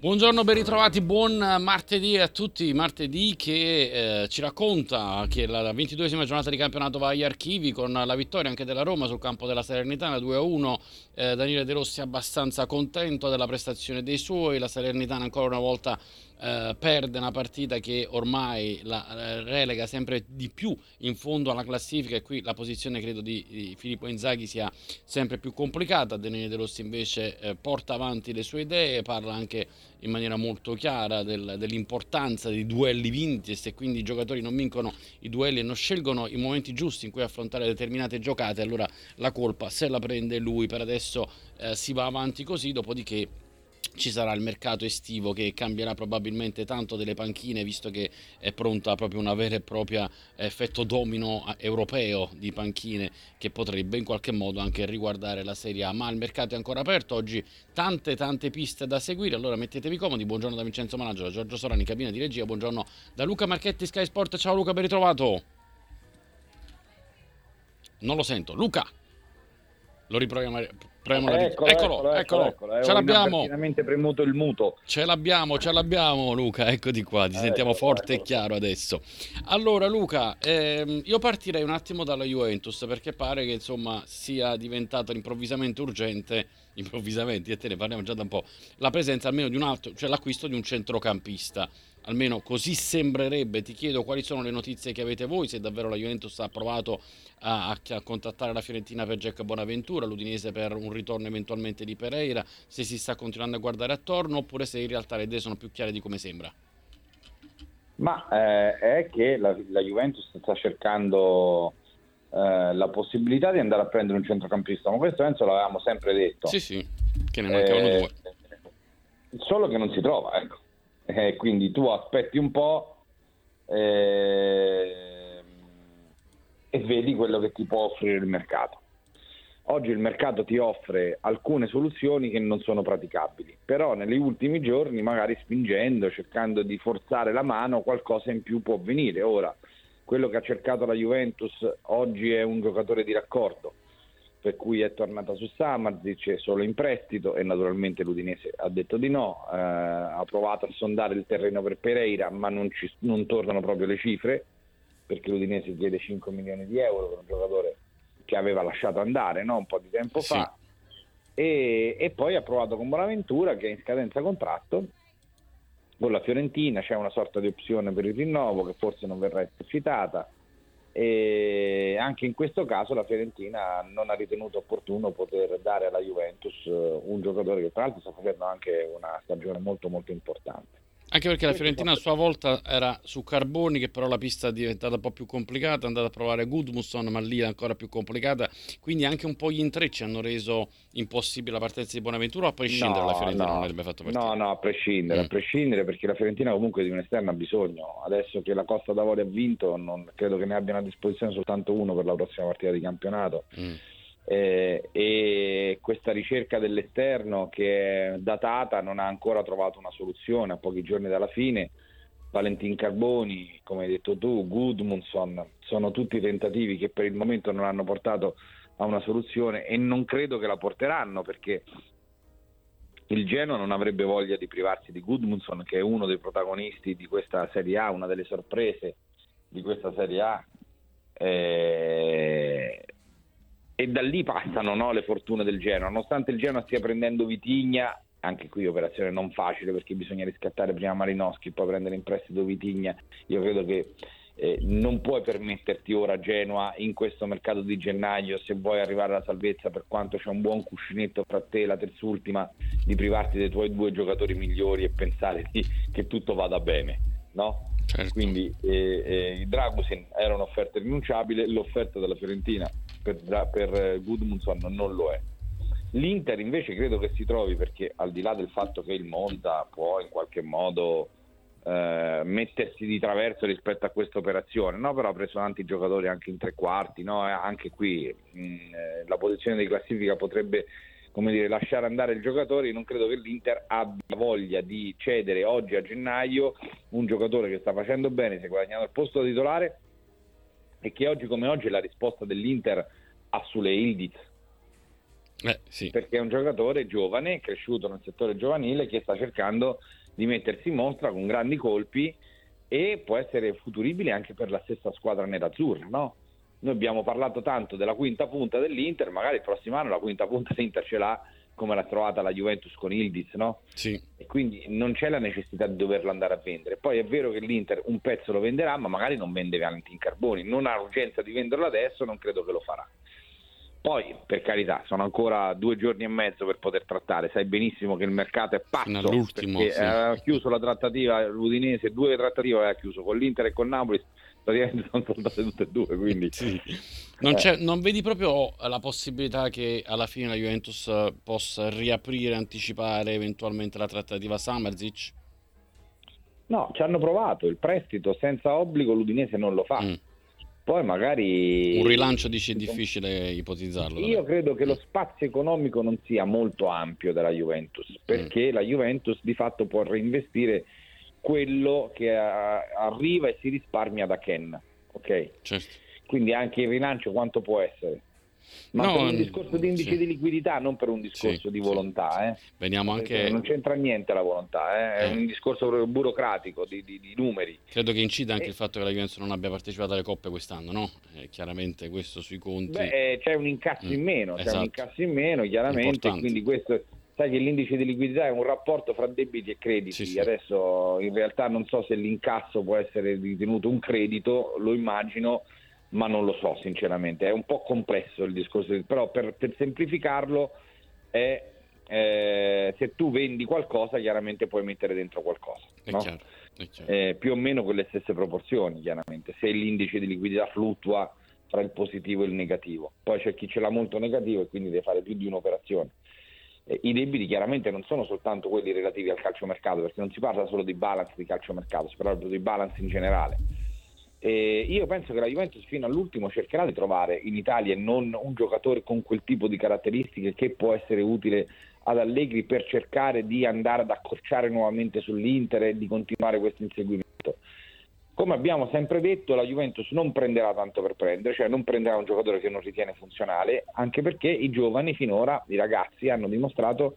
Buongiorno, ben ritrovati, buon martedì a tutti. Martedì che eh, ci racconta che la 22esima giornata di campionato va agli archivi con la vittoria anche della Roma sul campo della Salernitana 2-1. Eh, Daniele De Rossi abbastanza contento della prestazione dei suoi, la Salernitana ancora una volta eh, perde una partita che ormai la relega sempre di più in fondo alla classifica e qui la posizione credo di, di Filippo Inzaghi sia sempre più complicata. Daniele De Rossi invece eh, porta avanti le sue idee, parla anche in maniera molto chiara del, dell'importanza dei duelli vinti e se quindi i giocatori non vincono i duelli e non scelgono i momenti giusti in cui affrontare determinate giocate, allora la colpa se la prende lui. Per adesso eh, si va avanti così, dopodiché ci sarà il mercato estivo che cambierà probabilmente tanto delle panchine visto che è pronta proprio una vera e propria effetto domino europeo di panchine che potrebbe in qualche modo anche riguardare la Serie A. Ma il mercato è ancora aperto oggi tante tante piste da seguire. Allora mettetevi comodi. Buongiorno da Vincenzo Managgio da Giorgio Sorani cabina di regia. Buongiorno da Luca Marchetti Sky Sport. Ciao Luca ben ritrovato. Non lo sento. Luca! Lo riproviamo Premo eh, eccolo, eccolo, eccolo, eccolo, ce l'abbiamo. premuto il muto. Ce l'abbiamo, ce l'abbiamo Luca, eccoti qua, ti eh, sentiamo forte e chiaro adesso. Allora Luca, ehm, io partirei un attimo dalla Juventus perché pare che insomma sia diventato improvvisamente urgente, improvvisamente, e te ne parliamo già da un po', la presenza almeno di un altro, cioè l'acquisto di un centrocampista almeno così sembrerebbe. Ti chiedo quali sono le notizie che avete voi, se davvero la Juventus ha provato a, a, contattare la Fiorentina per Jack Bonaventura, l'Udinese per un ritorno eventualmente di Pereira, se si sta continuando a guardare attorno oppure se in realtà le idee sono più chiare di come sembra. Ma eh, è che la, la, Juventus sta cercando eh, la possibilità di andare a prendere un centrocampista, ma questo penso l'avevamo sempre detto. Sì, sì, che ne mancavano eh, due. Solo che non si trova, ecco eh, quindi tu aspetti un po' eh, e vedi quello che ti può offrire il mercato. Oggi il mercato ti offre alcune soluzioni che non sono praticabili, però negli ultimi giorni, magari spingendo, cercando di forzare la mano, qualcosa in più può venire. Ora, quello che ha cercato la Juventus oggi è un giocatore di raccordo, per cui è tornata su Samarzic, è solo in prestito e naturalmente l'Udinese ha detto di no, eh, ha provato a sondare il terreno per Pereira ma non, ci, non, tornano proprio le cifre perché l'Udinese chiede 5 milioni di euro per un giocatore che aveva lasciato andare no? un po' di tempo sì. fa e, e, poi ha provato con Bonaventura che è in scadenza contratto con la Fiorentina, c'è una sorta di opzione per il rinnovo che forse non verrà esercitata e anche in questo caso la Fiorentina non ha ritenuto opportuno poter dare alla Juventus eh, un giocatore che tra l'altro sta facendo anche una stagione molto molto importante. Anche perché la Fiorentina a sua volta era su Carboni, che però la pista è diventata un po' più complicata, è andata a provare Gudmusson, ma lì è ancora più complicata. Quindi anche un po' gli intrecci hanno reso impossibile la partenza di Bonaventura, a prescindere no, la Fiorentina no, non avrebbe fatto partire. No, no, a prescindere, mm. a prescindere, perché la Fiorentina comunque di un esterno ha bisogno. Adesso che la Costa d'Avorio ha vinto, non, credo che ne abbiano a disposizione soltanto uno per la prossima partita di campionato. Mm eh, e questa ricerca dell'esterno che è datata non ha ancora trovato una soluzione a pochi giorni dalla fine. Valentin Carboni, come hai detto tu, Gudmundsson, sono tutti tentativi che per il momento non hanno portato a una soluzione e non credo che la porteranno perché il Genoa non avrebbe voglia di privarsi di Gudmundsson che è uno dei protagonisti di questa Serie A, una delle sorprese di questa Serie A. Eh, e da lì passano no, le fortune del Genoa. Nonostante il Genoa stia prendendo Vitigna, anche qui operazione non facile perché bisogna riscattare prima Marinowski, poi prendere in prestito Vitigna. Io credo che eh, non puoi permetterti ora Genoa in questo mercato di gennaio, se vuoi arrivare alla salvezza, per quanto c'è un buon cuscinetto fra te e la terzultima, di privarti dei tuoi due giocatori migliori e pensare di, che tutto vada bene. No? Certo. Quindi eh, eh, Dragusin era un'offerta rinunciabile, l'offerta della Fiorentina per, per Gudmundsson non lo è. L'Inter invece credo che si trovi perché al di là del fatto che il Monza può in qualche modo eh, mettersi di traverso rispetto a questa operazione, no? però ha preso tanti giocatori anche in tre quarti, no? anche qui mh, eh, la posizione di classifica potrebbe dire, lasciare andare il giocatore, non credo che l'Inter abbia voglia di cedere oggi a gennaio un giocatore che sta facendo bene, si è guadagnato il posto titolare e che oggi come oggi è la risposta dell'Inter a Sule Ildiz. Eh, sì. Perché è un giocatore giovane, cresciuto nel settore giovanile, che sta cercando di mettersi in mostra con grandi colpi e può essere futuribile anche per la stessa squadra nerazzurra, no? Noi abbiamo parlato tanto della quinta punta dell'Inter, magari il prossimo anno la quinta punta dell'Inter ce l'ha come l'ha trovata la Juventus con Ildiz, no? Sì. E quindi non c'è la necessità di doverlo andare a vendere. Poi è vero che l'Inter un pezzo lo venderà, ma magari non vende Valentin Carboni, non ha urgenza di venderlo adesso, non credo che lo farà. Poi, per carità, sono ancora due giorni e mezzo per poter trattare. Sai benissimo che il mercato è pazzo. all'ultimo, sì. ha chiuso la trattativa l'Udinese, due trattative aveva chiuso con l'Inter e con Napoli praticamente sono saltate tutte e due. Quindi, sì. non, eh. non, vedi proprio la possibilità che alla fine la Juventus possa riaprire, anticipare eventualmente la trattativa Samerzic? No, ci hanno provato il prestito senza obbligo, l'Udinese non lo fa. Mm. Poi magari... Un rilancio dici è difficile ipotizzarlo. Io credo che lo spazio economico non sia molto ampio della Juventus, perché mm. la Juventus di fatto può reinvestire quello che arriva e si risparmia da Ken. Ok? Certo. Quindi anche il rilancio quanto può essere? Ma no, per un discorso di indice sì. di liquidità, non per un discorso sì, di volontà. Eh. Veniamo anche... Non c'entra niente la volontà, eh. è un discorso proprio burocratico di, di, di, numeri. Credo che incida anche il fatto che la Juventus non abbia partecipato alle coppe quest'anno, no? Eh, chiaramente questo sui conti. Beh, eh, c'è un incasso mm. in meno, esatto. c'è un esatto. incasso in meno, chiaramente, Importante. quindi questo sai che l'indice di liquidità è un rapporto fra debiti e crediti. Sì, sì. Adesso in realtà non so se l'incasso può essere ritenuto un credito, lo immagino, ma non lo so sinceramente. È un po' complesso il discorso, però per, per semplificarlo è eh, se tu vendi qualcosa chiaramente puoi mettere dentro qualcosa. È no? chiaro, è chiaro. Eh, più o meno con le stesse proporzioni chiaramente. Se l'indice di liquidità fluttua tra il positivo e il negativo. Poi c'è chi ce l'ha molto negativo e quindi deve fare più di un'operazione eh, i debiti chiaramente non sono soltanto quelli relativi al calciomercato, perché non si parla solo di balance di calciomercato, si parla proprio di balance in generale. E io penso che la Juventus fino all'ultimo cercherà di trovare in Italia non un giocatore con quel tipo di caratteristiche che può essere utile ad Allegri per cercare di andare ad accorciare nuovamente sull'Inter e di continuare questo inseguimento. Come abbiamo sempre detto, la Juventus non prenderà tanto per prendere, cioè non prenderà un giocatore che non ritiene funzionale, anche perché i giovani finora, i ragazzi, hanno dimostrato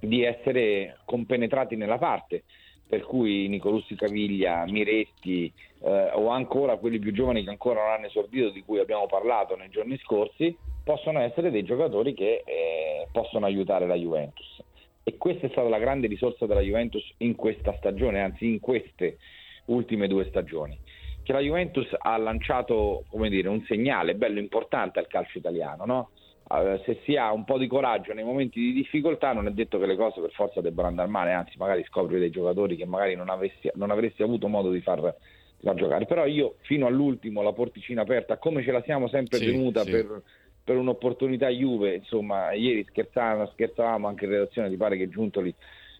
di essere compenetrati nella parte. Per cui Nicolussi Caviglia, Miretti eh, o ancora quelli più giovani che ancora non hanno esordito, di cui abbiamo parlato nei giorni scorsi, possono essere dei giocatori che eh, possono aiutare la Juventus. E questa è stata la grande risorsa della Juventus in questa stagione, anzi in queste ultime due stagioni. Che la Juventus ha lanciato dire, un segnale bello importante al calcio italiano, no? Se si ha un po' di coraggio nei momenti di difficoltà non è detto che le cose per forza debbano andare male, anzi magari scopri dei giocatori che magari non, avessi, non avresti avuto modo di far, di far, giocare. Però io fino all'ultimo la porticina aperta, come ce la siamo sempre sì, tenuta sì. Per, per, un'opportunità Juve, insomma ieri scherzavamo, scherzavamo anche in redazione, ti pare che Giuntoli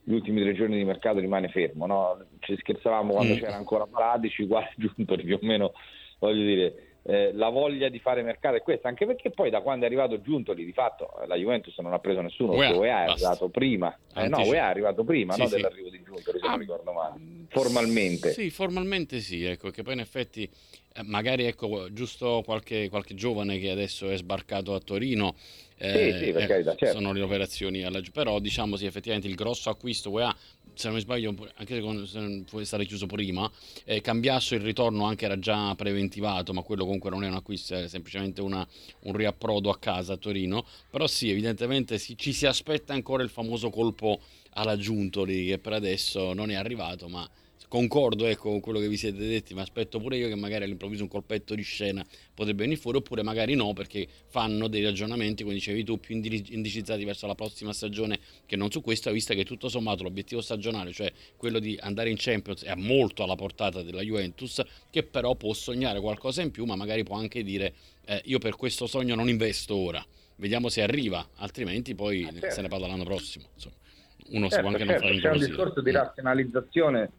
gli ultimi tre giorni di mercato rimane fermo. No? Ci scherzavamo quando mm. c'era ancora Paradici, quasi giunto più o meno, voglio dire, eh, la voglia di fare mercato è questa, anche perché poi da quando è arrivato Giuntoli, di fatto la Juventus non ha preso nessuno, UEA, UEA è arrivato prima, eh, no, UEA è arrivato prima sì, no, sì. dell'arrivo di Giuntoli, se ah, non ricordo male, formalmente. Sì, formalmente sì, ecco, che poi in effetti eh, magari ecco, giusto qualche, qualche giovane che adesso è sbarcato a Torino eh, sì, sì, per eh, carità, certo. sono le operazioni alla, però diciamo sì effettivamente il grosso acquisto UEA se non mi sbaglio anche se può essere chiuso prima eh, Cambiasso il ritorno anche era già preventivato ma quello comunque non è un acquisto è semplicemente una, un riapprodo a casa a Torino. Però sì evidentemente si, ci si aspetta ancora il famoso colpo alla Giuntoli che per adesso non è arrivato ma concordo ecco, con quello che vi siete detti, ma aspetto pure io che magari all'improvviso un colpetto di scena potrebbe venire fuori, oppure magari no, perché fanno dei ragionamenti, come dicevi tu, più indicizzati verso la prossima stagione che non su questa, vista che tutto sommato l'obiettivo stagionale, cioè quello di andare in Champions, è molto alla portata della Juventus, che però può sognare qualcosa in più, ma magari può anche dire eh, io per questo sogno non investo ora, vediamo se arriva, altrimenti poi ah, certo. se ne parla l'anno prossimo. Insomma, uno certo, si può anche certo, non fare C'è un discorso di razionalizzazione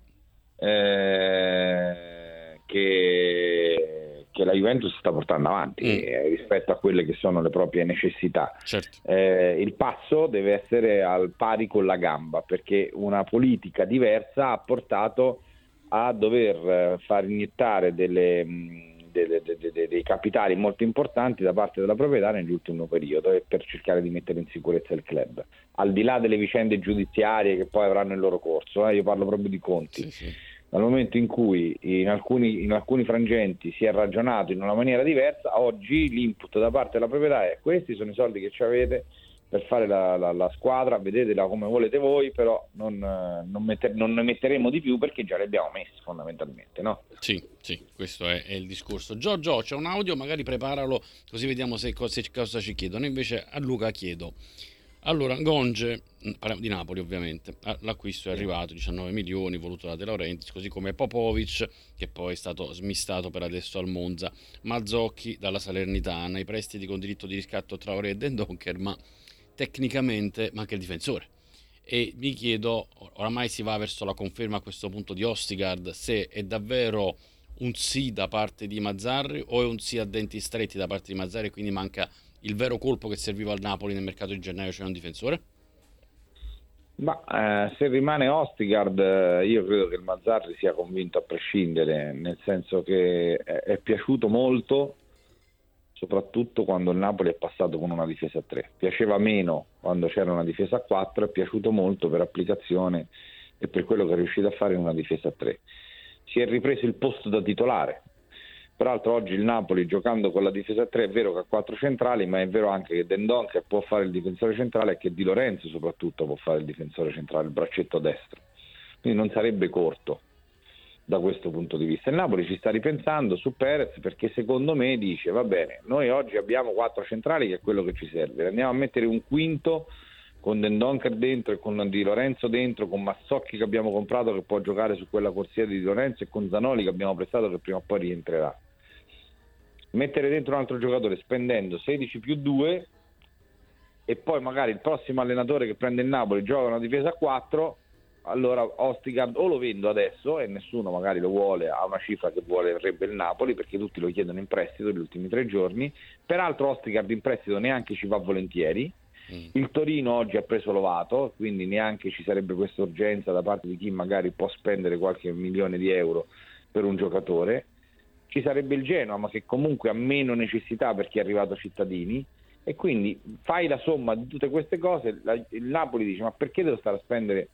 eh, che, che la Juventus sta portando avanti mm. eh, rispetto a quelle che sono le proprie necessità. Certo. Eh, il passo deve essere al pari con la gamba perché una politica diversa ha portato a dover eh, far iniettare delle, delle, delle, dei capitali molto importanti da parte della proprietà nell'ultimo periodo e per cercare di mettere in sicurezza il club. Al di là delle vicende giudiziarie che poi avranno il loro corso, eh, io parlo proprio di conti. Sì, sì dal momento in cui in alcuni, in alcuni, frangenti si è ragionato in una maniera diversa, oggi l'input da parte della proprietà è questi sono i soldi che ci avete per fare la, la, la squadra, vedetela come volete voi, però non, non, metter, non, ne metteremo di più perché già li abbiamo messi fondamentalmente. No? Sì, sì, questo è, è il discorso. Giorgio, c'è un audio, magari preparalo così vediamo se, se, cosa ci chiedono. Invece a Luca chiedo allora, Gonge, mm, parliamo di Napoli ovviamente, ah, l'acquisto è arrivato, 19 milioni, voluto da De Laurentiis, così come Popovic, che poi è stato smistato per adesso al Monza, Mazzocchi dalla Salernitana, i prestiti con diritto di riscatto tra Ore e Dendonker, ma tecnicamente manca il difensore. E mi chiedo, oramai si va verso la conferma a questo punto di Ostigard, se è davvero un sì da parte di Mazzarri o è un sì a denti stretti da parte di Mazzarri e quindi manca il vero colpo che serviva al Napoli nel mercato di gennaio, cioè un difensore? Ma eh, se rimane Ostigard, eh, io credo che il Mazzarri sia convinto a prescindere, nel senso che è, piaciuto molto, soprattutto quando il Napoli è passato con una difesa a 3. Piaceva meno quando c'era una difesa a 4, è piaciuto molto per applicazione e per quello che è riuscito a fare in una difesa a 3. Si è ripreso il posto da titolare, Peraltro oggi il Napoli giocando con la difesa a 3 è vero che ha quattro centrali, ma è vero anche che Dendon che può fare il difensore centrale e che Di Lorenzo soprattutto può fare il difensore centrale, il braccetto destro. Quindi non sarebbe corto da questo punto di vista. Il Napoli ci sta ripensando su Perez perché secondo me dice va bene, noi oggi abbiamo quattro centrali che è quello che ci serve, andiamo a mettere un quinto con Dendonker dentro e con Di Lorenzo dentro, con Massocchi che abbiamo comprato che può giocare su quella corsia di Di Lorenzo e con Zanoli che abbiamo prestato che prima o poi rientrerà mettere dentro un altro giocatore spendendo 16 più 2 e poi magari il prossimo allenatore che prende il Napoli gioca una difesa a 4 allora Ostigard o lo vendo adesso e nessuno magari lo vuole a una cifra che vorrebbe il Napoli perché tutti lo chiedono in prestito negli ultimi tre giorni peraltro Ostigard in prestito neanche ci va volentieri mm. il Torino oggi ha preso Lovato quindi neanche ci sarebbe questa urgenza da parte di chi magari può spendere qualche milione di euro per un giocatore ci sarebbe il Genoa, ma che comunque ha meno necessità perché è arrivato a cittadini. E quindi fai la somma di tutte queste cose, il Napoli dice ma perché devo stare a spendere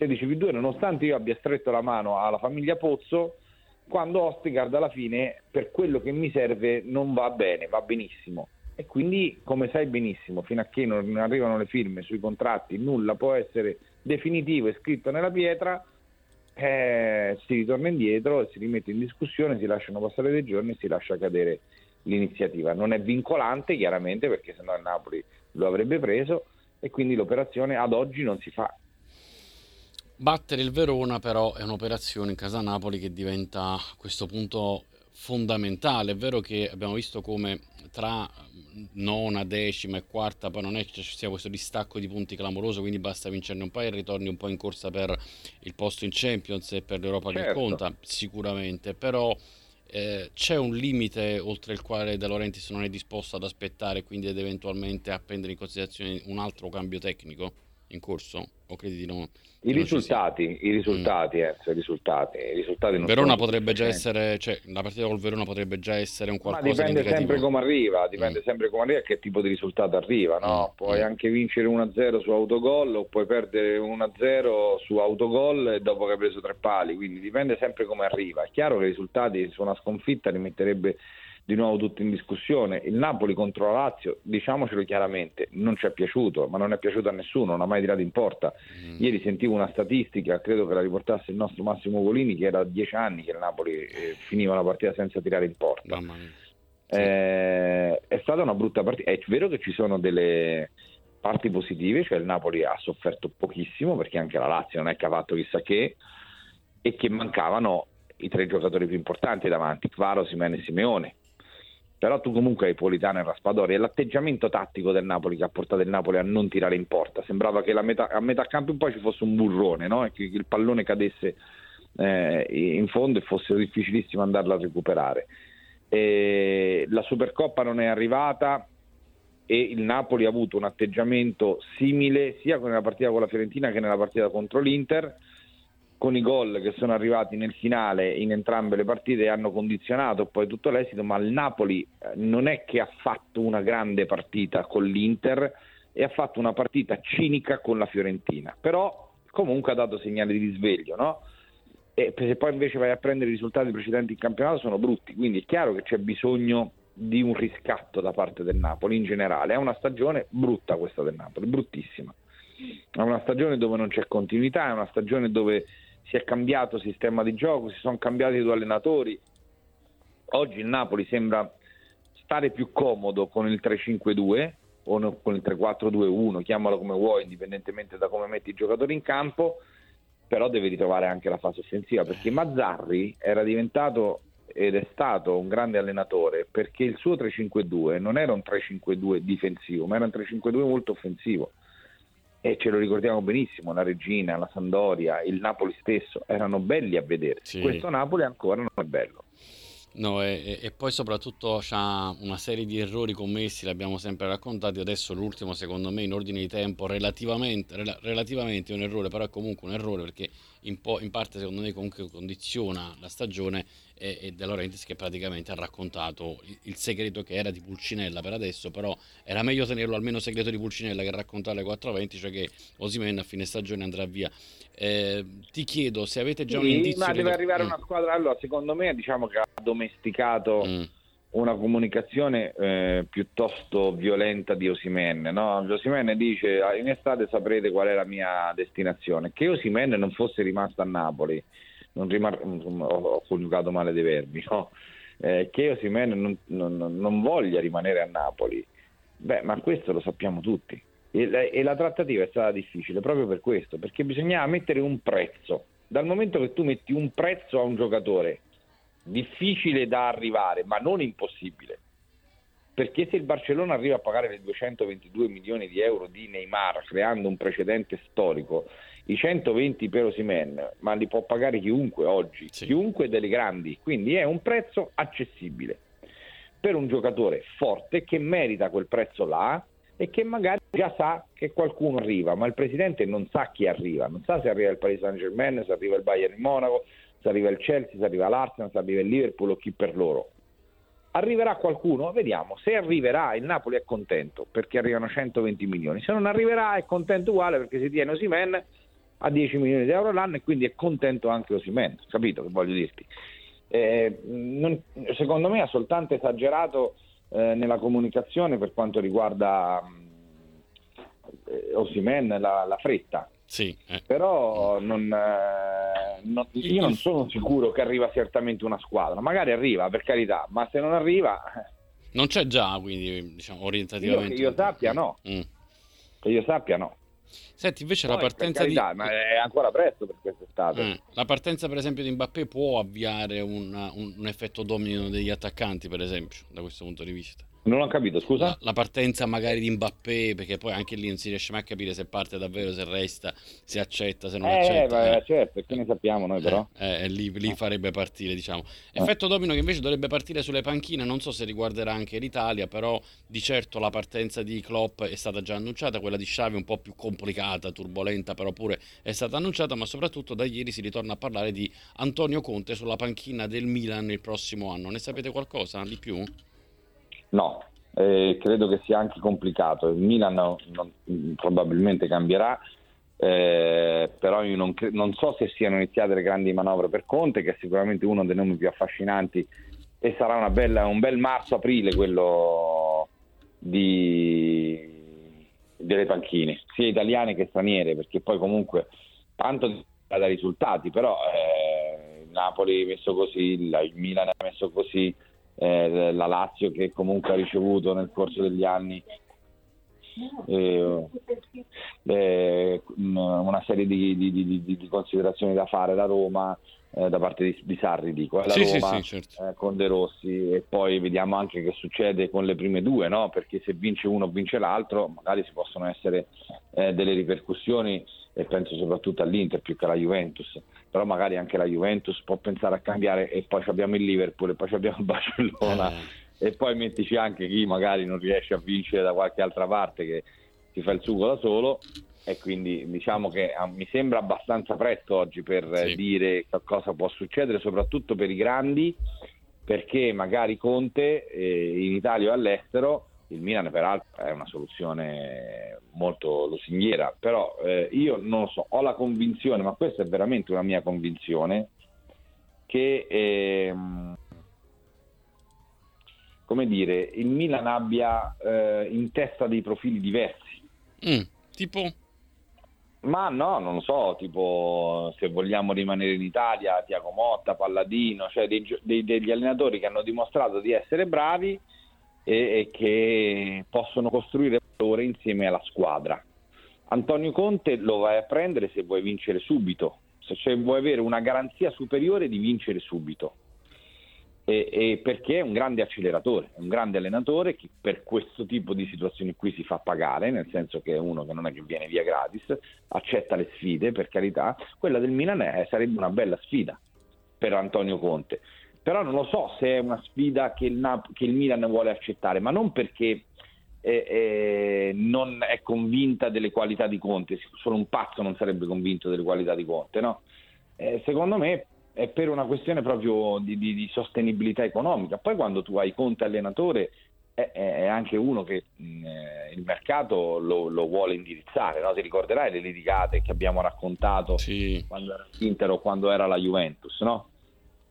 16 più 2 nonostante io abbia stretto la mano alla famiglia Pozzo quando Ostigard alla fine per quello che mi serve non va bene, va benissimo. E quindi come sai benissimo, fino a che non arrivano le firme sui contratti, nulla può essere definitivo e scritto nella pietra, eh, si ritorna indietro, si rimette in discussione, si lasciano passare dei giorni e si lascia cadere l'iniziativa. Non è vincolante chiaramente perché sennò il Napoli lo avrebbe preso e quindi l'operazione ad oggi non si fa. Battere il Verona però è un'operazione in casa Napoli che diventa a questo punto fondamentale. È vero che abbiamo visto come tra nona, decima e quarta, poi non è che ci sia questo distacco di punti clamoroso, quindi basta vincerne un paio e ritorni un po' in corsa per il posto in Champions e per l'Europa certo. che conta, sicuramente, però eh, c'è un limite oltre il quale De Laurentiis non è disposto ad aspettare, quindi ad eventualmente a prendere in considerazione un altro cambio tecnico in corso? O credi di no? I risultati, i risultati, mm. eh, i risultati, i risultati Verona potrebbe già essere, cioè la partita col Verona potrebbe già essere un qualcosa Ma dipende sempre come arriva, dipende mm. sempre come arriva e che tipo di risultato arriva, no? Mm. Puoi mm. anche vincere 1-0 su autogol o puoi perdere 1-0 su autogol e dopo che hai preso tre pali, quindi dipende sempre come arriva. È chiaro che i risultati su una sconfitta li metterebbe di nuovo tutto in discussione. Il Napoli contro la Lazio, diciamocelo chiaramente, non ci è piaciuto, ma non è piaciuto a nessuno, non ha mai tirato in porta. Mm. Ieri sentivo una statistica, credo che la riportasse il nostro Massimo Golini, che era dieci anni che il Napoli eh, finiva la partita senza tirare in porta. Sì. Eh, è stata una brutta partita. È vero che ci sono delle parti positive, cioè il Napoli ha sofferto pochissimo perché anche la Lazio non è che ha fatto chissà che e che mancavano i tre giocatori più importanti davanti, Kvaro, Simene e Simeone però tu comunque hai Politano e Raspadori, è l'atteggiamento tattico del Napoli che ha portato il Napoli a non tirare in porta, sembrava che metà, a metà campo poi ci fosse un burrone, no? e che il pallone cadesse eh, in fondo e fosse difficilissimo andarlo a recuperare. eh, la Supercoppa non è arrivata e il Napoli ha avuto un atteggiamento simile sia nella partita con la Fiorentina che nella partita contro l'Inter con i gol che sono arrivati nel finale in entrambe le partite hanno condizionato poi tutto l'esito, ma il Napoli eh, non è che ha fatto una grande partita con l'Inter e ha fatto una partita cinica con la Fiorentina, però comunque ha dato segnali di risveglio, no? E se poi invece vai a prendere i risultati precedenti in campionato sono brutti, quindi è chiaro che c'è bisogno di un riscatto da parte del Napoli in generale. È una stagione brutta questa del Napoli, bruttissima. È una stagione dove non c'è continuità, è una stagione dove si è cambiato sistema di gioco, si sono cambiati i due allenatori. Oggi il Napoli sembra stare più comodo con il 3-5-2 o con il 3-4-2-1, chiamalo come vuoi, indipendentemente da come metti i giocatori in campo, però deve ritrovare anche la fase offensiva, perché Mazzarri era diventato ed è stato un grande allenatore perché il suo 3-5-2 non era un 3-5-2 difensivo, ma era un 3-5-2 molto offensivo e ce lo ricordiamo benissimo, la Regina, la Sandoria, il Napoli stesso erano belli a vedere. Sì. Questo Napoli ancora non è bello. No, e, e, poi soprattutto c'ha una serie di errori commessi, l'abbiamo sempre raccontati, adesso l'ultimo secondo me in ordine di tempo relativamente, rel- relativamente è un errore, però è comunque un errore perché in, in parte secondo me comunque condiziona la stagione e, e De Laurentiis che praticamente ha raccontato il, il, segreto che era di Pulcinella per adesso, però era meglio tenerlo almeno segreto di Pulcinella che raccontare le 420, cioè che Osimen a fine stagione andrà via. Eh, ti chiedo se avete già sì, un indizio. Ma deve arrivare mm. una squadra, allora secondo me diciamo che ha domesticato... Mm una comunicazione eh, piuttosto violenta di Osimen. No? Osimen dice ah, in estate saprete qual è la mia destinazione. Che Osimen non fosse rimasto a Napoli, non rimar- ho, ho coniugato male dei verbi, no? eh, che Osimen non, non, non, voglia rimanere a Napoli, beh, ma questo lo sappiamo tutti. E, la trattativa è stata difficile proprio per questo, perché bisognava mettere un prezzo. Dal momento che tu metti un prezzo a un giocatore difficile da arrivare, ma non impossibile. Perché se il Barcellona arriva a pagare le 222 milioni di euro di Neymar, creando un precedente storico, i 120 per Osimen, ma li può pagare chiunque oggi, sì. chiunque delle grandi, quindi è un prezzo accessibile per un giocatore forte che merita quel prezzo là e che magari già sa che qualcuno arriva, ma il presidente non sa chi arriva, non sa se arriva il Paris Saint Germain, se arriva il Bayern di Monaco, se arriva il Chelsea, se arriva l'Arsenal, se arriva il Liverpool o chi per loro. Arriverà qualcuno? Vediamo. Se arriverà, il Napoli è contento perché arrivano 120 milioni. Se non arriverà, è contento uguale perché si tiene Osimen a 10 milioni di euro l'anno e quindi è contento anche Osimen. Capito che voglio dirti? Eh, non, secondo me ha soltanto esagerato eh, nella comunicazione per quanto riguarda eh, Osimen la, la fretta. Sì, eh. Però non, eh, non, io non sono sicuro che arriva certamente una squadra. Magari arriva, per carità, ma se non arriva... Non c'è già, quindi diciamo orientativamente. Io, che io sappia no. Mm. Che io sappia no. Senti, invece Poi, la partenza carità, di... Ma è ancora presto per quest'estate. Eh, la partenza, per esempio, di Mbappé può avviare un, un, un effetto domino degli attaccanti, per esempio, da questo punto di vista. Non ho capito, scusa. La, la, partenza magari di Mbappé, perché poi anche lì non si riesce mai a capire se parte davvero, se resta, se accetta, se non eh, accetta. Eh, certo, che ne sappiamo noi però. Eh, eh lì, lì, farebbe partire, diciamo. Eh. Effetto domino che invece dovrebbe partire sulle panchine, non so se riguarderà anche l'Italia, però di certo la partenza di Klopp è stata già annunciata, quella di Xavi un po' più complicata, turbolenta, però pure è stata annunciata, ma soprattutto da ieri si ritorna a parlare di Antonio Conte sulla panchina del Milan il prossimo anno. Ne sapete qualcosa di più? No, eh, credo che sia anche complicato. Il Milan non, probabilmente cambierà, eh, però io non, non, so se siano iniziate le grandi manovre per Conte, che è sicuramente uno dei nomi più affascinanti e sarà bella, un bel marzo-aprile quello di, delle panchine, sia italiane che straniere, perché poi comunque tanto da risultati, però eh, Napoli messo così, il Milan ha messo così, eh, la Lazio che comunque ha ricevuto nel corso degli anni eh, eh, una serie di, di, di, di, considerazioni da fare da Roma eh, da parte di, Sarri dico, eh, la sì, Roma sì, sì, certo. Eh, con De Rossi e poi vediamo anche che succede con le prime due no? perché se vince uno vince l'altro magari ci possono essere delle ripercussioni e penso soprattutto all'Inter più che alla Juventus però magari anche la Juventus può pensare a cambiare e poi abbiamo il Liverpool e poi abbiamo il Barcellona eh. e poi mettici anche chi magari non riesce a vincere da qualche altra parte che si fa il sugo da solo e quindi diciamo che ah, mi sembra abbastanza presto oggi per sì. dire cosa può succedere, soprattutto per i grandi, perché magari Conte eh, in Italia o all'estero, il Milan peraltro è una soluzione molto lusinghiera, però eh, io non lo so, ho la convinzione, ma questa è veramente una mia convinzione, che ehm, come dire, il Milan abbia eh, in testa dei profili diversi. Mm, tipo? Ma no, non lo so, tipo se vogliamo rimanere in Italia, Tiago Motta, Palladino, cioè dei, dei, degli allenatori che hanno dimostrato di essere bravi e, e che possono costruire valore insieme alla squadra. Antonio Conte lo vai a prendere se vuoi vincere subito, se cioè vuoi avere una garanzia superiore di vincere subito. E, e perché è un grande acceleratore, è un grande allenatore che per questo tipo di situazioni qui si fa pagare, nel senso che è uno che non è che viene via gratis, accetta le sfide, per carità, quella del Milan è, sarebbe una bella sfida per Antonio Conte, però non lo so se è una sfida che il, Nap- che il Milan vuole accettare, ma non perché eh, eh, non è convinta delle qualità di Conte, solo un pazzo non sarebbe convinto delle qualità di Conte, no? Eh, secondo me è per una questione proprio di, di, di, sostenibilità economica. Poi quando tu hai Conte allenatore è, è anche uno che mh, eh, il mercato lo, lo vuole indirizzare, no? ti ricorderai le litigate che abbiamo raccontato sì. quando era l'Inter o quando era la Juventus, no?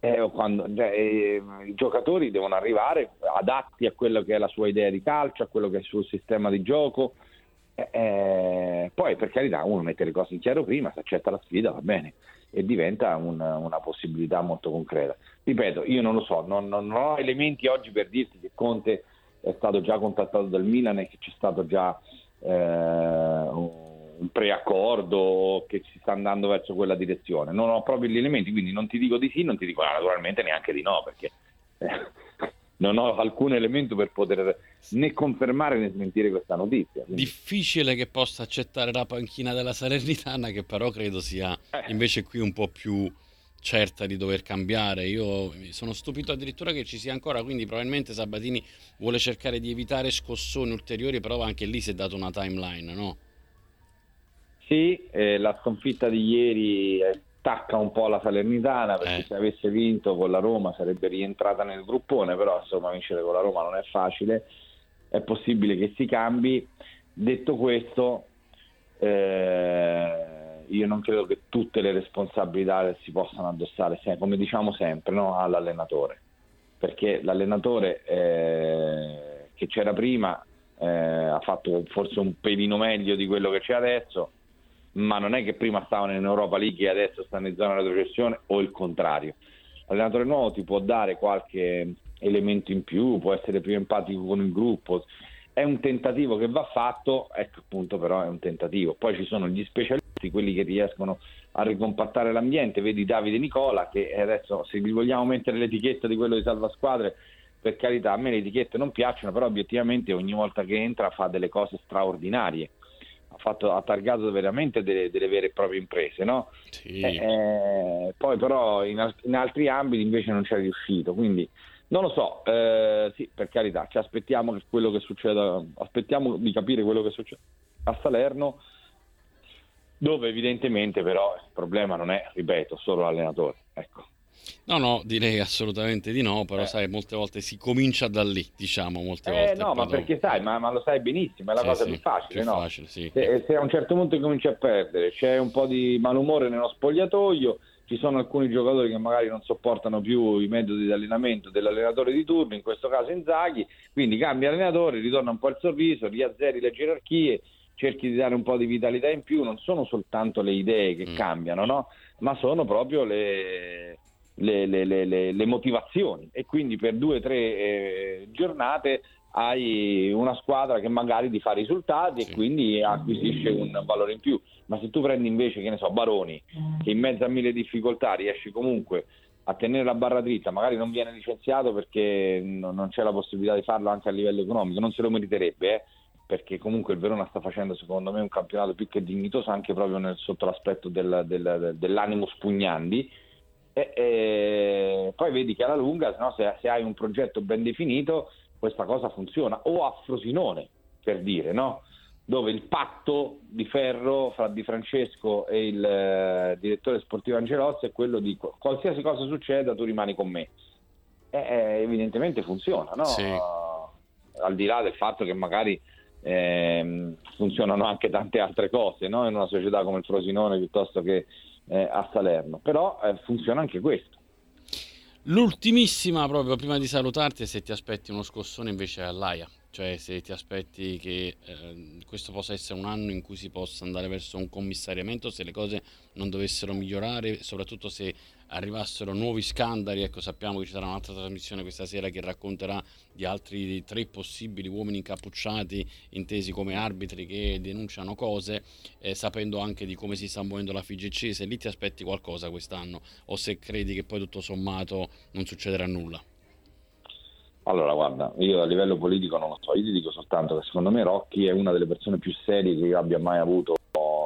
Eh, quando, cioè, eh, I giocatori devono arrivare adatti a quello che è la sua idea di calcio, a quello che è il suo sistema di gioco. Eh, eh poi per carità uno mette le cose in chiaro prima, se accetta la sfida va bene e diventa un, una possibilità molto concreta. Ripeto, io non lo so, non, non, ho elementi oggi per dirti che Conte è stato già contattato dal Milan e che c'è stato già eh, un preaccordo che si sta andando verso quella direzione. Non ho proprio gli elementi, quindi non ti dico di sì, non ti dico naturalmente neanche di no, perché eh, non ho alcun elemento per poter né confermare né smentire questa notizia. Quindi. Difficile che possa accettare la panchina della Salernitana, che però credo sia eh. invece qui un po' più certa di dover cambiare. Io sono stupito addirittura che ci sia ancora, quindi probabilmente Sabatini vuole cercare di evitare scossoni ulteriori, però anche lì si è dato una timeline, no? Sì, eh, la sconfitta di ieri è stacca un po' la Salernitana perché eh. se avesse vinto con la Roma sarebbe rientrata nel gruppone, però insomma vincere con la Roma non è facile, è possibile che si cambi. Detto questo, eh, io non credo che tutte le responsabilità si possano addossare, come diciamo sempre, no? all'allenatore, perché l'allenatore eh, che c'era prima eh, ha fatto forse un pelino meglio di quello che c'è adesso ma non è che prima stavano in Europa League e adesso stanno in zona retrocessione o il contrario. L'allenatore nuovo ti può dare qualche elemento in più, può essere più empatico con il gruppo, è un tentativo che va fatto, ecco appunto però è un tentativo. Poi ci sono gli specialisti, quelli che riescono a ricompattare l'ambiente, vedi Davide Nicola che adesso se gli vogliamo mettere l'etichetta di quello di salvasquadre, per carità a me le etichette non piacciono, però obiettivamente ogni volta che entra fa delle cose straordinarie fatto, ha targato veramente delle, delle, vere e proprie imprese, no? Sì. Eh, eh, poi però in, in, altri ambiti invece non c'è riuscito, quindi non lo so, eh, sì, per carità, ci aspettiamo che quello che succeda, aspettiamo di capire quello che succede a Salerno, dove evidentemente però il problema non è, ripeto, solo l'allenatore, ecco. No, no, direi assolutamente di no, però eh. sai, molte volte si comincia da lì, diciamo, molte eh, volte. No, ma perché sai, ma, ma, lo sai benissimo, è la sì, cosa sì, più facile, più no? Facile, sì. se, se, a un certo punto cominci a perdere, c'è un po' di malumore nello spogliatoio, ci sono alcuni giocatori che magari non sopportano più i metodi di allenamento dell'allenatore di turno, in questo caso Inzaghi, quindi cambia allenatore, ritorna un po' il sorriso, riazzeri le gerarchie, cerchi di dare un po' di vitalità in più, non sono soltanto le idee che mm. cambiano, no? ma sono proprio le le, le, le, le motivazioni e quindi per due o tre eh, giornate hai una squadra che magari ti fa risultati e quindi acquisisce un valore in più. Ma se tu prendi invece, che ne so, Baroni, che in mezzo a mille difficoltà riesci comunque a tenere la barra dritta, magari non viene licenziato perché non c'è la possibilità di farlo anche a livello economico, non se lo meriterebbe, eh? perché comunque il Verona sta facendo secondo me un campionato più che dignitoso anche proprio nel, sotto l'aspetto del, del, dell'animo spugnandi. E, e, poi vedi che alla lunga, no, se, se, hai un progetto ben definito, questa cosa funziona. O a Frosinone, per dire, no? dove il patto di ferro fra Di Francesco e il eh, direttore sportivo Angelozzi è quello di qualsiasi cosa succeda tu rimani con me. Eh, evidentemente funziona, no? Sì. al di là del fatto che magari eh, funzionano anche tante altre cose no? in una società come il Frosinone piuttosto che eh, a Salerno, però eh, funziona anche questo. L'ultimissima, proprio prima di salutarti, se ti aspetti uno scossone invece all'AIA. Cioè, se ti aspetti che eh, questo possa essere un anno in cui si possa andare verso un commissariamento, se le cose non dovessero migliorare, soprattutto se arrivassero nuovi scandali, ecco, sappiamo che ci sarà un'altra trasmissione questa sera che racconterà di altri tre possibili uomini incappucciati, intesi come arbitri che denunciano cose, eh, sapendo anche di come si sta muovendo la FIGC, se lì ti aspetti qualcosa quest'anno o se credi che poi tutto sommato non succederà nulla. Allora, guarda, io a livello politico non lo so, io ti dico soltanto che secondo me Rocchi è una delle persone più serie che io abbia mai avuto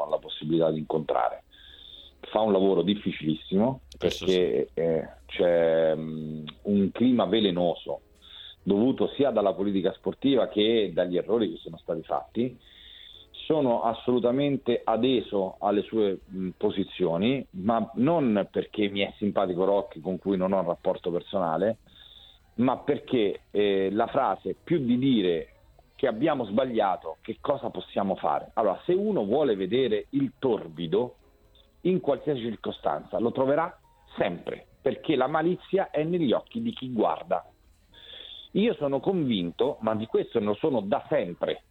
la possibilità di incontrare. Fa un lavoro difficilissimo perché sì. eh, c'è um, un clima velenoso dovuto sia dalla politica sportiva che dagli errori che sono stati fatti. Sono assolutamente adeso alle sue mh, posizioni, ma non perché mi è simpatico Rocchi con cui non ho un rapporto personale, ma perché eh, la frase più di dire che abbiamo sbagliato, che cosa possiamo fare? Allora, se uno vuole vedere il torbido in qualsiasi circostanza, lo troverà sempre, perché la malizia è negli occhi di chi guarda. Io sono convinto, ma di questo ne sono da sempre,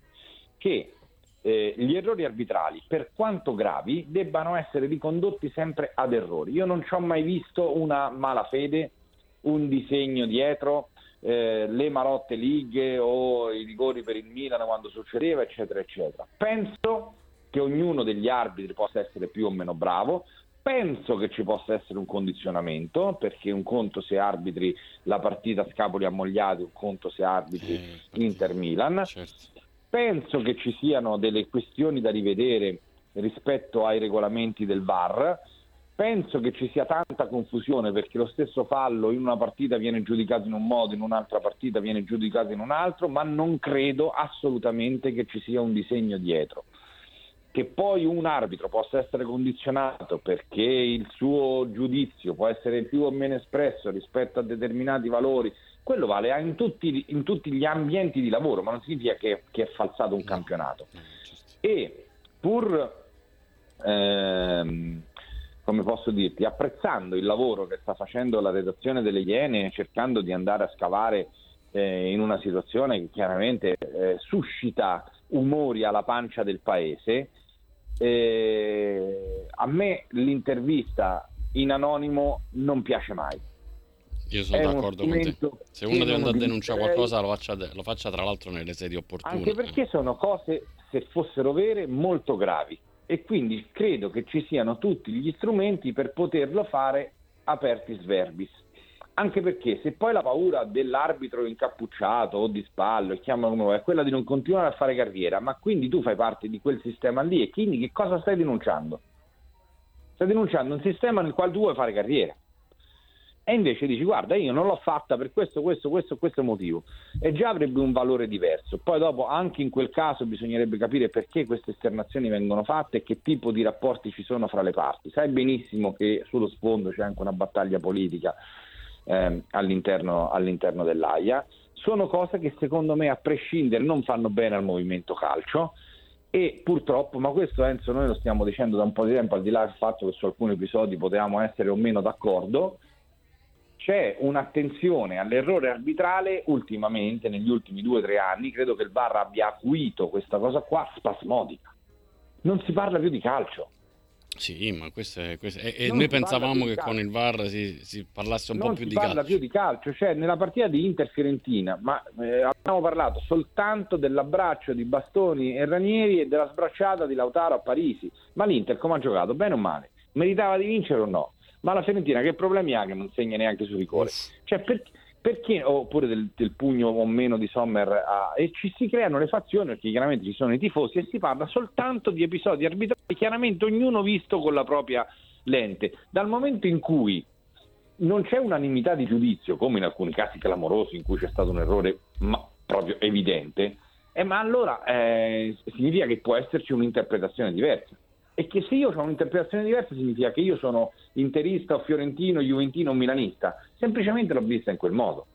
che eh, gli errori arbitrali, per quanto gravi, debbano essere ricondotti sempre ad errori. Io non ci ho mai visto una malafede un disegno dietro, eh, le marotte lighe o i rigori per il Milan quando succedeva, eccetera, eccetera. Penso che ognuno degli arbitri possa essere più o meno bravo, penso che ci possa essere un condizionamento, perché un conto se arbitri la partita scapoli ammogliati, un conto se arbitri eh, Inter-Milan. Certo. Penso che ci siano delle questioni da rivedere rispetto ai regolamenti del VAR penso che ci sia tanta confusione perché lo stesso fallo in una partita viene giudicato in un modo, in un'altra partita viene giudicato in un altro, ma non credo assolutamente che ci sia un disegno dietro. Che poi un arbitro possa essere condizionato perché il suo giudizio può essere più o meno espresso rispetto a determinati valori, quello vale in tutti, in tutti gli ambienti di lavoro, ma non significa che, che è falsato un campionato. E pur ehm, come posso dirti, apprezzando il lavoro che sta facendo la redazione delle Iene, cercando di andare a scavare eh, in una situazione che chiaramente eh, suscita umori alla pancia del paese, eh, a me l'intervista in anonimo non piace mai. Io sono È d'accordo con te. Se uno deve andare a denunciare qualcosa lo faccia, lo faccia tra l'altro nelle sedi opportune. Anche perché sono cose, se fossero vere, molto gravi e quindi credo che ci siano tutti gli strumenti per poterlo fare apertis verbis. Anche perché se poi la paura dell'arbitro incappucciato o di spallo, chiamano è quella di non continuare a fare carriera, ma quindi tu fai parte di quel sistema lì e quindi che cosa stai denunciando? Stai denunciando un sistema nel quale tu vuoi fare carriera e invece dici guarda io non l'ho fatta per questo, questo, questo, questo motivo e già avrebbe un valore diverso. Poi dopo anche in quel caso bisognerebbe capire perché queste esternazioni vengono fatte e che tipo di rapporti ci sono fra le parti. Sai benissimo che sullo sfondo c'è anche una battaglia politica eh, all'interno, all'interno dell'AIA. Sono cose che secondo me a prescindere non fanno bene al movimento calcio e purtroppo, ma questo Enzo noi lo stiamo dicendo da un po' di tempo, al di là del fatto che su alcuni episodi potevamo essere o meno d'accordo, c'è un'attenzione all'errore arbitrale ultimamente, negli ultimi due o tre anni, credo che il VAR abbia acuito questa cosa qua spasmodica. Non si parla più di calcio. Sì, ma questo è, questo è, e noi pensavamo che con il VAR si, si parlasse un non po' più di calcio. Non si parla più di calcio, cioè nella partita di Inter-Fiorentina, ma eh, abbiamo parlato soltanto dell'abbraccio di Bastoni e Ranieri e della sbracciata di Lautaro a Parisi. Ma l'Inter come ha giocato? Bene o male? Meritava di vincere o no? Ma la Fiorentina che problemi ha che non segna neanche su rigore? Cioè, per, perché, oppure del, del, pugno o meno di Sommer a, e ci si creano le fazioni perché chiaramente ci sono i tifosi e si parla soltanto di episodi arbitrali, chiaramente ognuno visto con la propria lente. Dal momento in cui non c'è unanimità di giudizio, come in alcuni casi clamorosi in cui c'è stato un errore ma proprio evidente, eh, ma allora eh, significa che può esserci un'interpretazione diversa. E che se io ho un'interpretazione diversa significa che io sono interista o fiorentino, juventino o milanista. Semplicemente l'ho vista in quel modo.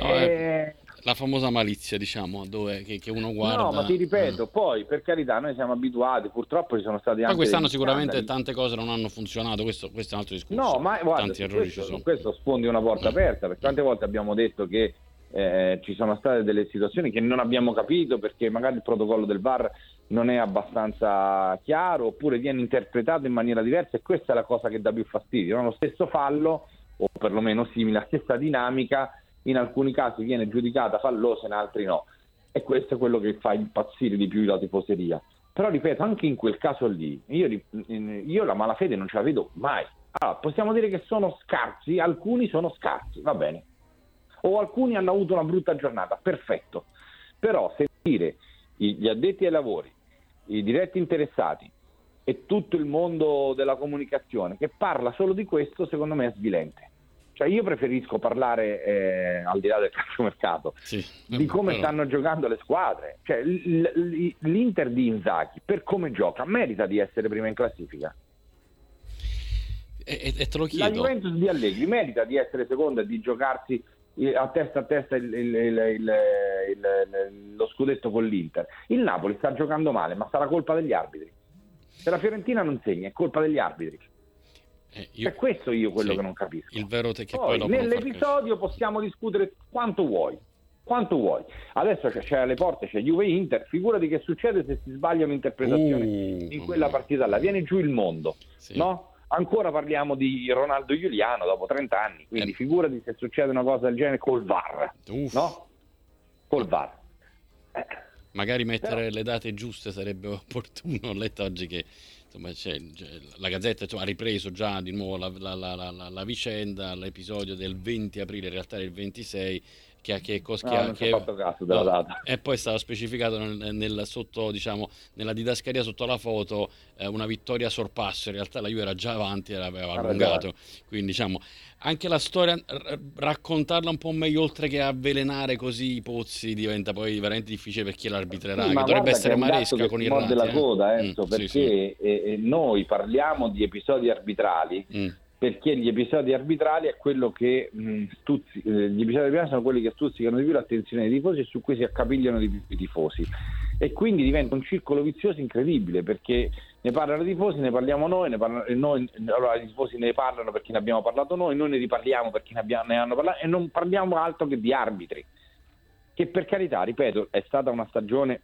No, eh, la famosa malizia, diciamo, dove che, che, uno guarda. No, ma ti ripeto, eh. poi per carità, noi siamo abituati, purtroppo ci sono stati anche. Ma quest'anno sicuramente scandali. tante cose non hanno funzionato, questo, questo, è un altro discorso. No, ma guarda, tanti errori questo, ci sono. questo sfondi una porta aperta, perché tante volte abbiamo detto che eh, ci sono state delle situazioni che non abbiamo capito perché magari il protocollo del VAR non è abbastanza chiaro oppure viene interpretato in maniera diversa e questa è la cosa che dà più fastidio. No? Lo stesso fallo, o perlomeno simile, la stessa dinamica, in alcuni casi viene giudicata fallosa, in altri no. E questo è quello che fa impazzire di più la tifoseria. Però ripeto, anche in quel caso lì, io, io la malafede non ce la vedo mai. Allora, possiamo dire che sono scarsi, alcuni sono scarsi, va bene, o alcuni hanno avuto una brutta giornata, perfetto. Però sentire gli addetti ai lavori, i diretti interessati e tutto il mondo della comunicazione che parla solo di questo, secondo me è svilente. Cioè io preferisco parlare, eh, al di là del calciomercato, sì, di come però... stanno giocando le squadre. Cioè, l'Inter di Inzaghi, per come gioca, merita di essere prima in classifica. E, e te lo chiedo. La Juventus di Allegri merita di essere seconda e di giocarsi a testa a testa il, il, il, lo scudetto con l'Inter. Il Napoli sta giocando male, ma sarà colpa degli arbitri. Se la Fiorentina non segna, è colpa degli arbitri. Eh, io, è questo io quello sì, che non capisco. Il vero te che poi, poi nell'episodio possiamo discutere quanto vuoi. Quanto vuoi. Adesso c'è, c'è alle porte, c'è Juve Inter. Figurati che succede se si sbaglia un'interpretazione uh, in quella partita là. Viene giù il mondo, sì. no? Ancora parliamo di Ronaldo Giuliano dopo 30 anni, quindi eh. figurati se succede una cosa del genere col VAR, Uff. no? Col VAR. Eh. Magari mettere Però... le date giuste sarebbe opportuno, ho letto oggi che insomma, c'è, c'è, la Gazzetta insomma, ha ripreso già di nuovo la, la, la, la, vicenda, l'episodio del 20 aprile, in realtà era il 26, che, che, che, no, che fatto caso della no, data. E poi stava specificato nel, nel, sotto, diciamo, nella didascalia sotto la foto eh, una vittoria sorpasso. In realtà la Juve era già avanti e l'aveva allungato. Quindi diciamo anche la storia, r- raccontarla un po' meglio, oltre che avvelenare così i pozzi, diventa poi veramente difficile per chi l'arbitrerà. Sì, che dovrebbe essere Maresca con il Rati. la eh? coda, Enzo, mm, perché sì, sì. Eh, noi parliamo di episodi arbitrali. Mm perché gli episodi arbitrali è quello che mh, stuzzi, eh, gli episodi arbitrali sono quelli che stuzzicano di più l'attenzione dei tifosi e su cui si accapigliano di più i tifosi e quindi diventa un circolo vizioso incredibile perché ne parlano i tifosi, ne parliamo noi, ne parlano, noi allora i tifosi ne parlano perché ne abbiamo parlato noi, noi ne riparliamo perché ne, abbiamo, ne hanno parlato e non parliamo altro che di arbitri che per carità, ripeto, è stata una stagione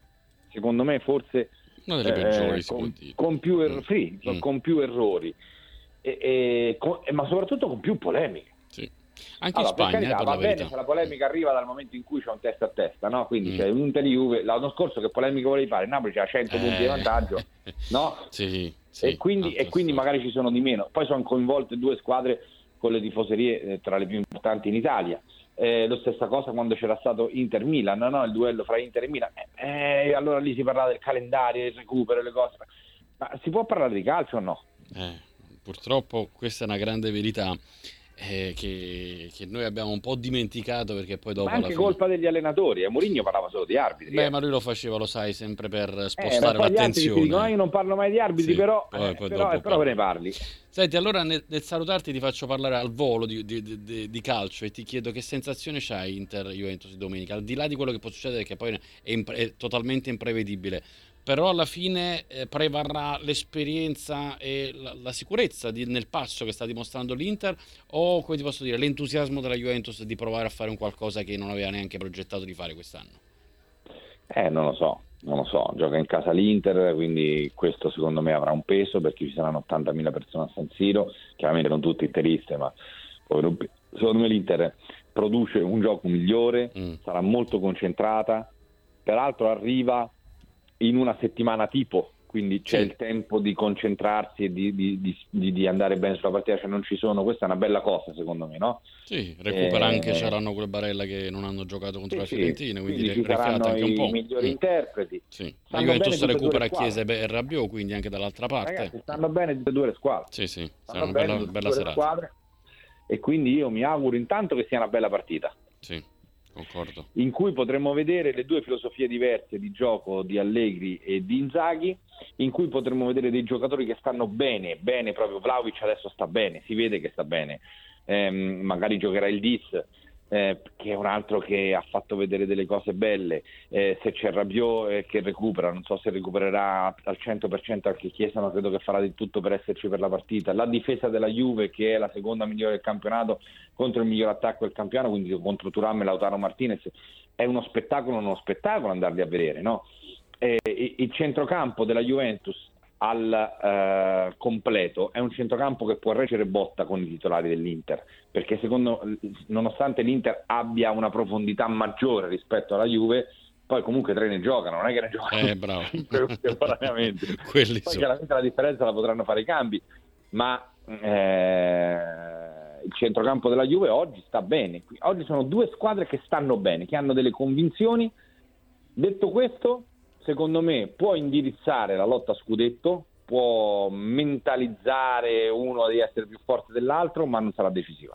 secondo me forse delle peggiori, eh, con, con, più er- mm. sì, mm. con più errori e, e, con, ma soprattutto con più polemiche. Sì. Anche allora, in Spagna, carità, eh, va bene se la polemica arriva dal momento in cui c'è un testa a testa, no? quindi mm. c'è Inter Juve. L'anno scorso che polemica volevi fare? Napoli c'ha 100 eh. punti di vantaggio, no? sì, sì, e quindi, e quindi magari ci sono di meno. Poi sono coinvolte due squadre con le tifoserie eh, tra le più importanti in Italia. Eh, lo stessa cosa quando c'era stato Inter-Milan, no? il duello fra Inter e Milan. Eh, allora lì si parlava del calendario, del recupero, le cose. Ma si può parlare di calcio o no? Eh purtroppo questa è una grande verità. Eh, che, che, noi abbiamo un po' dimenticato perché poi dopo. Ma anche fine... colpa degli allenatori, eh. Mourinho parlava solo di arbitri. Beh, eh. ma lui lo faceva, lo sai, sempre per eh, spostare eh, l'attenzione. Dicono, io non parlo mai di arbitri, sì, però, poi, poi però, dopo però ne parli. Senti, allora nel, nel, salutarti ti faccio parlare al volo di, di, di, di, calcio e ti chiedo che sensazione c'hai Inter Juventus domenica, al di là di quello che può succedere, che poi è, impre- è totalmente imprevedibile però alla fine eh, prevarrà l'esperienza e la, la sicurezza di, nel passo che sta dimostrando l'Inter o come ti posso dire l'entusiasmo della Juventus di provare a fare un qualcosa che non aveva neanche progettato di fare quest'anno? Eh, non lo so, non lo so, gioca in casa l'Inter, quindi questo secondo me avrà un peso perché ci saranno 80.000 persone a San Siro, chiaramente non tutte interiste, ma secondo me l'Inter produce un gioco migliore, mm. sarà molto concentrata, peraltro arriva in una settimana tipo quindi c'è Sì. il tempo di concentrarsi e di, di- di- di andare bene sulla partita, cioè non ci sono, questa è una bella cosa secondo me, no? Sì, recupera Eh, anche, c'erano quelle barelle che non hanno giocato contro Sì, la Fiorentina, quindi, quindi saranno anche un i po'. migliori Mm, interpreti. sì. La Juventus recupera. Chiesa e Rabiot, quindi anche dall'altra parte. Ragazzi, stanno bene tutte e due le squadre. Sì, sì, sarà una bella, bella serata. squadre. E quindi io mi auguro intanto che sia una bella partita. Sì, concordo. in cui potremmo vedere le due filosofie diverse di gioco di Allegri e di Inzaghi, in cui potremmo vedere dei giocatori che stanno bene, bene proprio Vlaovic adesso sta bene, si vede che sta bene, Ehm, magari giocherà il Dis, eh, che è un altro che ha fatto vedere delle cose belle, Eh, se c'è Rabiot eh, che recupera, non so se recupererà al 100% anche Chiesa, ma credo che farà di tutto per esserci per la partita, la difesa della Juve che è la seconda migliore del campionato contro il miglior attacco del campionato, quindi contro Turam e Lautaro Martinez, è uno spettacolo, uno spettacolo andarli a vedere, no? Eh, il centrocampo della Juventus al eh, completo è un centrocampo che può reggere botta con i titolari dell'Inter perché secondo nonostante l'Inter abbia una profondità maggiore rispetto alla Juve poi comunque tre ne giocano non è che ne giocano Eh, bravo. contemporaneamente poi sono. chiaramente la differenza la potranno fare i cambi ma eh, il centrocampo della Juve oggi sta bene oggi sono due squadre che stanno bene che hanno delle convinzioni detto questo secondo me può indirizzare la lotta a scudetto, può mentalizzare uno di essere più forte dell'altro, ma non sarà decisiva.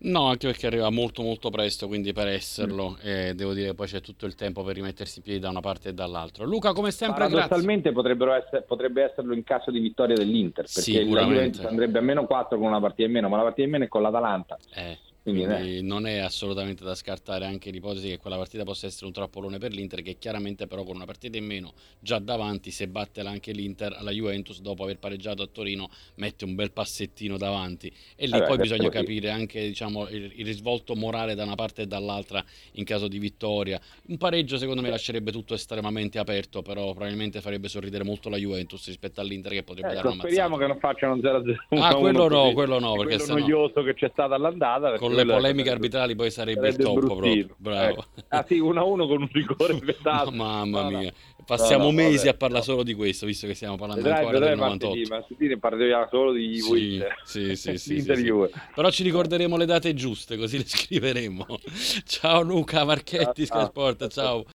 No, anche perché arriva molto molto presto, quindi per esserlo, eh, devo dire poi c'è tutto il tempo per rimettersi in piedi da una parte e dall'altra. Luca, come sempre. Paradossalmente potrebbero essere- potrebbe esserlo in caso di vittoria dell'Inter, perché Sicuramente. Juventus andrebbe a meno 4 con una partita in meno, ma la partita in meno è con l'Atalanta. Eh, Quindi, quindi non è assolutamente da scartare anche l'ipotesi che quella partita possa essere un trappolone per l'Inter, che chiaramente però con una partita in meno già davanti, se batte anche l'Inter, alla Juventus dopo aver pareggiato a Torino mette un bel passettino davanti e lì Vabbè, poi questo bisogna capire anche diciamo, il, il risvolto morale da una parte e dall'altra in caso di vittoria. Un pareggio secondo me lascerebbe tutto estremamente aperto, però probabilmente farebbe sorridere molto la Juventus rispetto all'Inter che potrebbe dare Ecco, una speriamo mazzata. che non facciano un 0-0. Ah, 1-1 quello no, quello no, perché quello sennò- noioso che c'è stato all'andata. Con le polemiche arbitrali poi sarebbe, il sarebbe top proprio. bruttino. Bravo. Ecco. Ah sì, 1-1 con un rigore inventato. Mamma No, mia, passiamo No, no, mesi vabbè, a parlare solo di questo, visto che stiamo parlando Vedrai, ancora vedrai del martedì, 98. martedì ne parliamo solo di Sì, sì, sì, sì, sì, sì. Però ci ricorderemo le date giuste, così le scriveremo. Ciao Luca Marchetti, Sky. Sport, ciao.